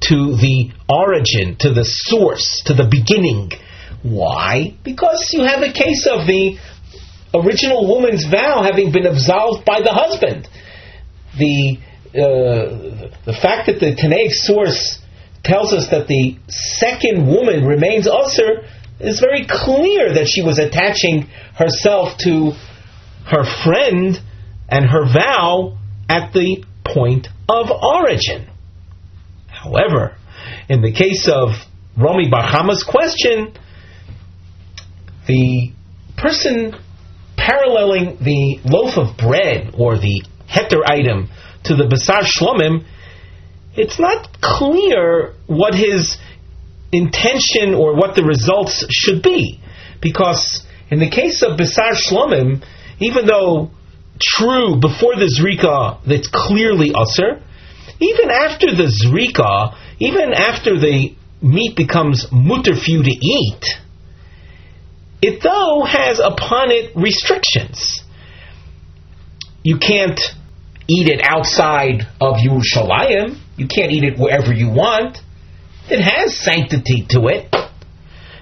to the origin, to the source, to the beginning. Why? Because you have a case of the original woman's vow having been absolved by the husband. The uh, the fact that the Tanaic source tells us that the second woman remains usher is very clear that she was attaching herself to her friend and her vow at the point of origin. However, in the case of Romi Barhama's question, the person paralleling the loaf of bread or the heter item to the Basar Shlomim, it's not clear what his intention or what the results should be. Because in the case of Basar Shlomim, even though true before the Zrika that's clearly usr, even after the Zrika, even after the meat becomes mutter for you to eat, it though has upon it restrictions. You can't eat it outside of Yerushalayim. You can't eat it wherever you want. It has sanctity to it.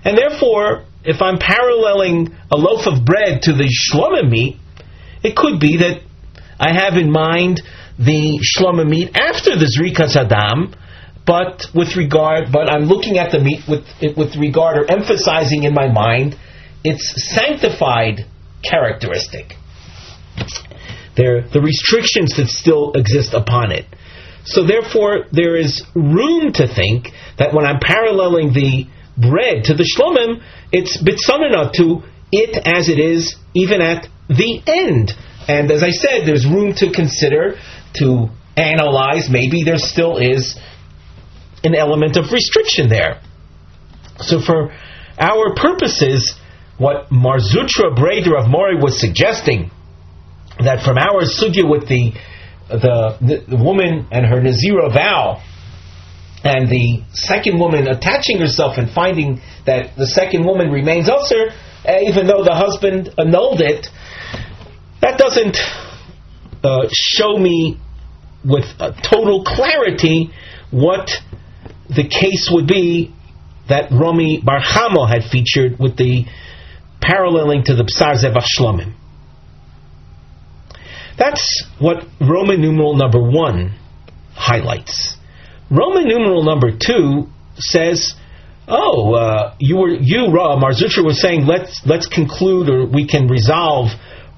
And therefore, if I'm paralleling a loaf of bread to the shlomim meat, it could be that I have in mind the shlomim meat after the zrikas adam, but with regard, but I'm looking at the meat with with regard or emphasizing in my mind its sanctified characteristic. There, the restrictions that still exist upon it. So therefore, there is room to think that when I'm paralleling the bread to the shlomim, it's bitsanana to it as it is, even at the end. And as I said, there's room to consider, to analyze. Maybe there still is an element of restriction there. So for our purposes, what Marzutra Breder of Mori was suggesting, that from our sugya with the, the, the woman and her Nazira vow, and the second woman attaching herself and finding that the second woman remains usher, even though the husband annulled it, that doesn't uh, show me with total clarity what the case would be that Romi Barchamo had featured with the paralleling to the Psar Zevach Shlomim. That's what Roman numeral number one highlights. Roman numeral number two says, "Oh, uh, you were you Ra Marzutra was saying let's let's conclude or we can resolve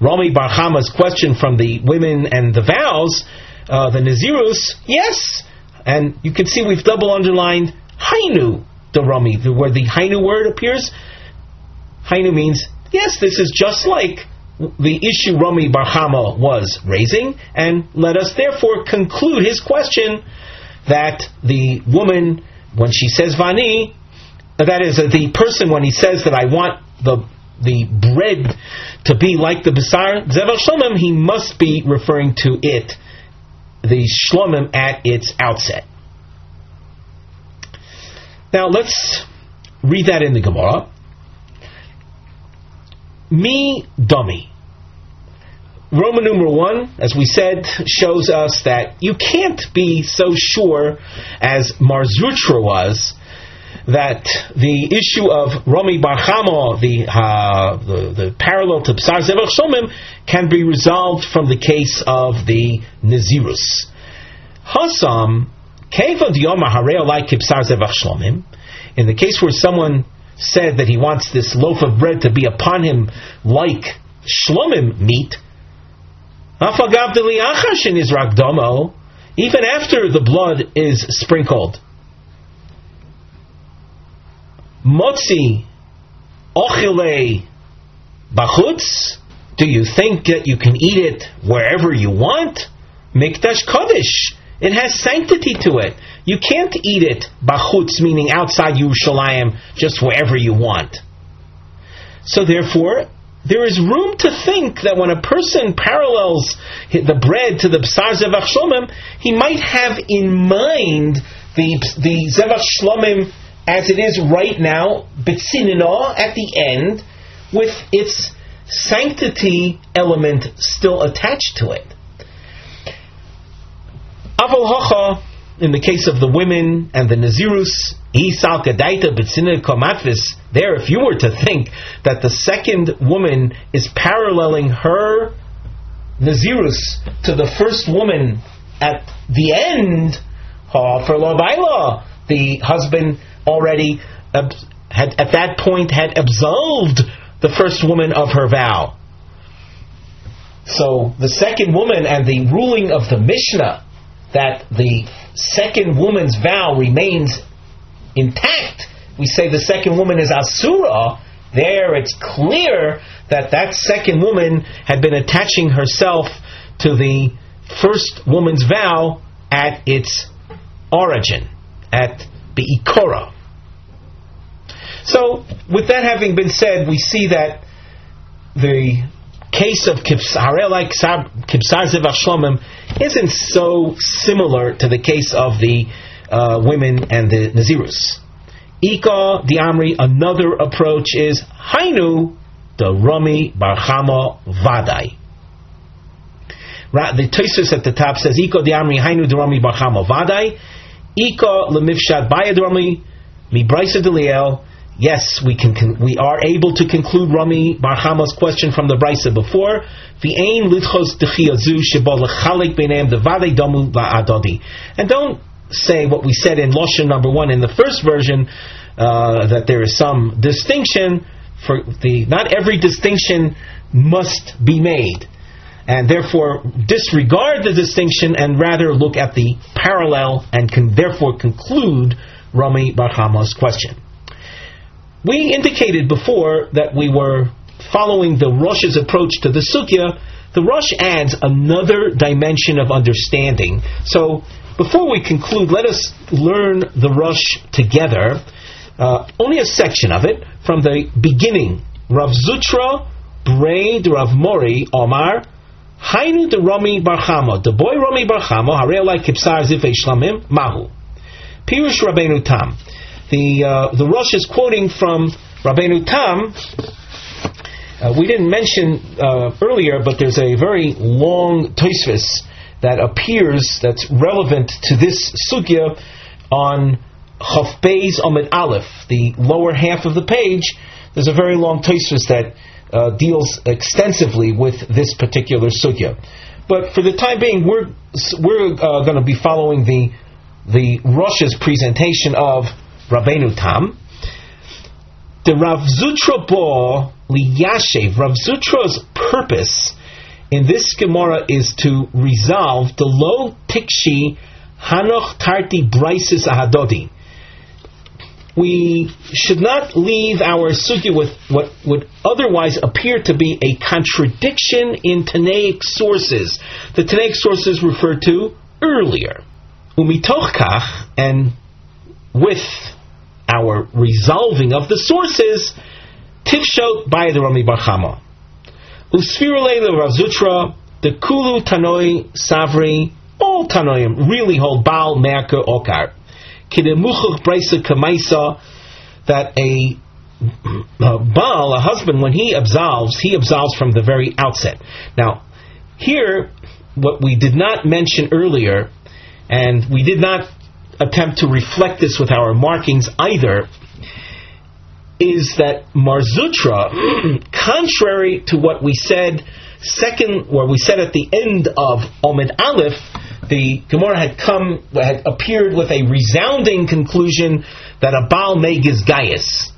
Rami Barhama's question from the women and the vows, uh, the Nazirus. Yes, and you can see we've double underlined Hainu the Rami, where the Hainu word appears. Hainu means yes, this is just like the issue Rami Barhama was raising, and let us therefore conclude his question that the woman, when she says Vani, that is, the person when he says that I want the the bread to be like the Basar Zevach Shlomim, he must be referring to it, the Shlomim at its outset. Now let's read that in the Gemara. Me dummy. Roman numeral one, as we said, shows us that you can't be so sure as Marzutra was that the issue of Romi Barchamo, the, uh, the, the parallel to Psar Zevach Shomim, can be resolved from the case of the Nazirus. Hasam, Keva Dioma Hareo like Psar Zevach Shlomim, in the case where someone said that he wants this loaf of bread to be upon him like Shlomim meat, even after the blood is sprinkled. Motzi ochile bachutz. Do you think that you can eat it wherever you want? Mikdash Kodesh. It has sanctity to it. You can't eat it bachutz, meaning outside Yerushalayim, just wherever you want. So therefore, there is room to think that when a person parallels the bread to the Psar Zevach Shomim, he might have in mind the the Zevach Shlomim as it is right now, Bitsinina at the end, with its sanctity element still attached to it. Aval in the case of the women and the Nazirus, there, if you were to think that the second woman is paralleling her Nazirus to the first woman at the end, for Labaila, the husband already had at that point had absolved the first woman of her vow. So the second woman and the ruling of the Mishnah that the second woman's vow remains intact. We say the second woman is Asura. There it's clear that that second woman had been attaching herself to the first woman's vow at its origin, at the Ikora. So, with that having been said, we see that the case of Kibsar, like Kibsar Zevach isn't so similar to the case of the uh, women and the Nazirus. Ika the Amri, another approach is Hainu the Rami Barchama Vadai. The Tosus at the top says Ika the Amri Hainu the Rami Barchama Vadai. Ika lemifshat bayad Rami mi Brisa Deliel Yes, we can, we are able to conclude Rami Barhama's question from the Brisa before. And don't say what we said in Loshen number one in the first version uh, that there is some distinction. For the not every distinction must be made, and therefore disregard the distinction and rather look at the parallel and can therefore conclude Rami Barhama's question. We indicated before that we were following the Rosh's approach to the Sugya. The Rosh adds another dimension of understanding. So, before we conclude, let us learn the Rosh together. Uh, only a section of it from the beginning. Rav Zutra, Braid, Rav Mori, Omar, Hainu de Rami Barchama, the boy Rami Barchama, Harei Kipsar Zifei Shlamim, Mahu. Pirush Rabbeinu Tam the uh, the Rosh is quoting from Rabbeinu Tam. Uh, we didn't mention uh, earlier, but there's a very long Tosfos that appears that's relevant to this sugya on Chaf Beis Amid Aleph, the lower half of the page. There's a very long Tosfos that uh, deals extensively with this particular sugya. But for the time being, we're we're uh, going to be following the the Rosh's presentation of Rabbeinu Tam. The Rav Zutra bo liyashev. Rav Zutra's purpose in this Gemara is to resolve the low tikshi hanoch tarti brises ahadodi. We should not leave our sugya with what would otherwise appear to be a contradiction in Tanaic sources. The Tanaic sources referred to earlier. Umitochkach, and with our resolving of the sources, tifshot by the Rami Barchama. Usfirule the Razutra, the Kulu Tanoi Savri, all Tanoim really hold Baal Merker Okar. Kidemuchuch Braisa Kamaisa, that a uh, Baal, a husband, when he absolves, he absolves from the very outset. Now, here, what we did not mention earlier, and we did not attempt to reflect this with our markings either is that Marzutra, contrary to what we said second, or we said at the end of Omid Aleph, the Gemara had come, had appeared with a resounding conclusion that a Baal Megiz Gayez.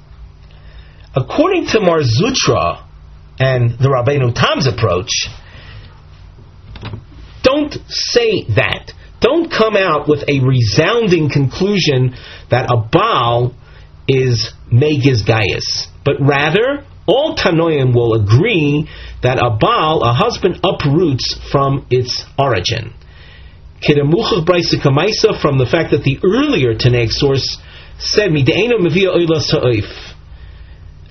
According to Marzutra and the Rabbeinu Tam's approach, don't say that. Don't come out with a resounding conclusion that a Baal is Megiz Gayez, but rather all Tanoim will agree that a Baal, a husband, uproots from its origin. From the fact that the earlier Tanaic source said Mideino Mevia Oilas Ha'oif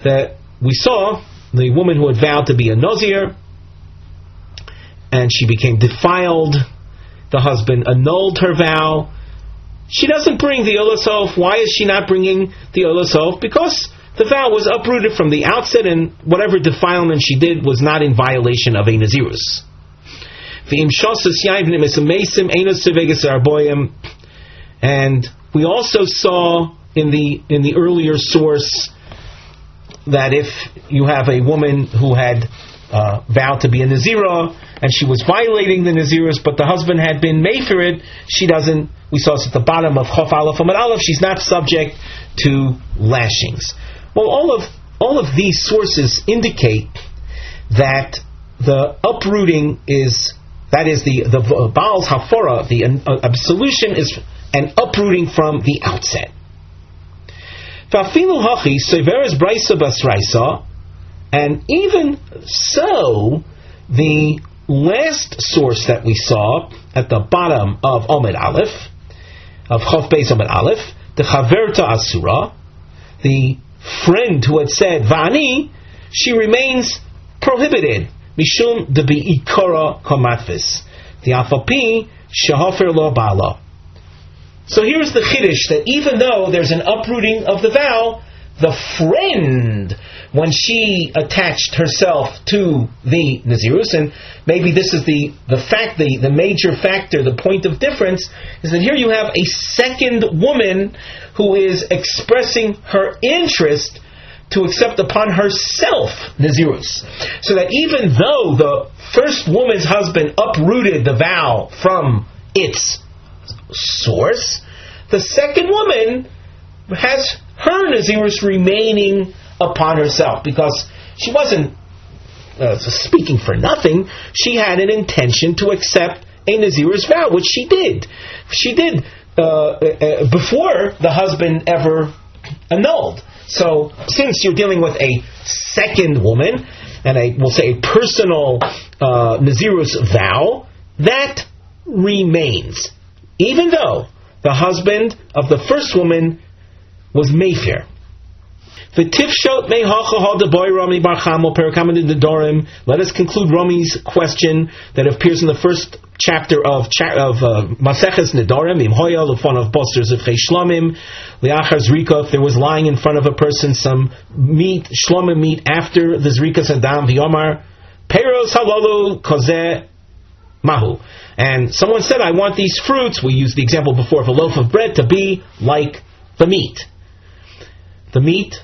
that we saw the woman who had vowed to be a Nazir and she became defiled the husband annulled her vow, she doesn't bring the Olasof. Why is she not bringing the Olasof? Because the vow was uprooted from the outset, and whatever defilement she did was not in violation of a Nazirus. And we also saw in the in the earlier source that if you have a woman who had uh, vowed to be a Nazira and she was violating the Nazirus, but the husband had been Mayfirid, she doesn't, we saw this at the bottom of Chof Aleph Amad Aleph, she's not subject to lashings. Well, all of, all of these sources indicate that the uprooting is, that is the, the Baal's Hafora, the uh, absolution is an uprooting from the outset. Brisa basraisa, and even so, the last source that we saw at the bottom of Omed Aleph, of Chof Beis Omed Aleph, the Chaverta Asura, the friend who had said Vani, she remains prohibited. Mishum de ikora komatvis. The Afapi shehofer lo bala. So here's the chiddush that even though there's an uprooting of the vow, the friend, when she attached herself to the Nazirus, and maybe this is the, the fact, the, the major factor, the point of difference, is that here you have a second woman who is expressing her interest to accept upon herself Nazirus. So that even though the first woman's husband uprooted the vow from its source, the second woman has her Nazirus remaining upon herself because she wasn't uh, speaking for nothing. She had an intention to accept a Nazirus vow, which she did. She did uh, uh, before the husband ever annulled. So, since you're dealing with a second woman, and a, we'll say a personal uh, vow, that remains even though the husband of the first woman was Mefer. The Tifshot Mehacha the Rami Barchamo Perikamid Dorim. Let us conclude Rami's question that appears in the first chapter of of uh, Maseches Nedarim Im Hoya Lefon of Bosters of Shlomim Liachar Zrika. If there was lying in front of a person some meat Shlomim meat after the Zrika Sadam V'Yomar Peros Halalu Kozeh Mahu. And someone said, I want these fruits, we used the example before of a loaf of bread, to be like the meat. The meat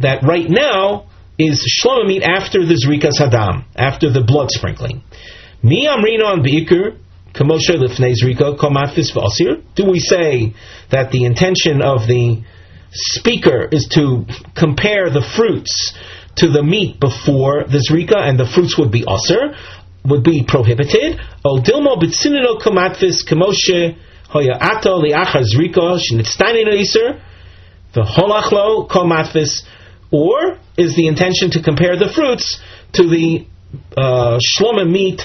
that right now is shloma meat after the zrika sadam, after the blood sprinkling. Mi amrina on bi'ikr, kamoshe lifnei zrika komatfis v'asir. Do we say that the intention of the speaker is to compare the fruits to the meat before the zrika, and the fruits would be asir? would be prohibited. O dilmo bitzinino kamatvis kamoshe hoya ato liachar zriko shnitztainin iser the holachlo komatvis, or is the intention to compare the fruits to the uh, shloma meat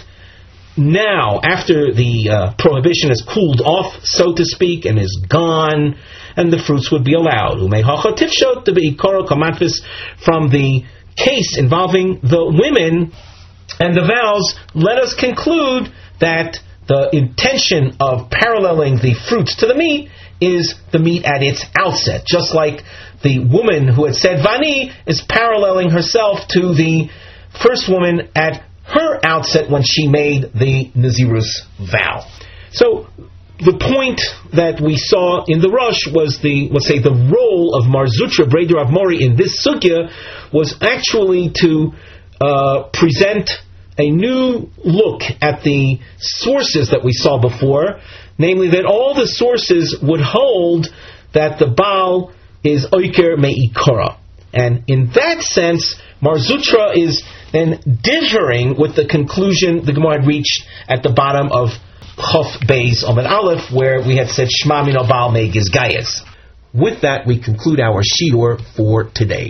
now after the uh, prohibition has cooled off, so to speak, and is gone, and the fruits would be allowed. From the case involving the women and the vows, let us conclude that the intention of paralleling the fruits to the meat is the meat at its outset, just like the woman who had said Vani is paralleling herself to the first woman at her outset when she made the Nazirus vow. So the point that we saw in the rush was the let's say the role of Marzutra Breder Mori in this sugya was actually to uh, present a new look at the sources that we saw before, namely that all the sources would hold that the Baal is Oiker me'ikora. And in that sense, Marzutra is then differing with the conclusion the Gemara had reached at the bottom of Chof Beis Omed Aleph, where we had said Shma Min Megiz Gayez. With that, we conclude our shiur for today.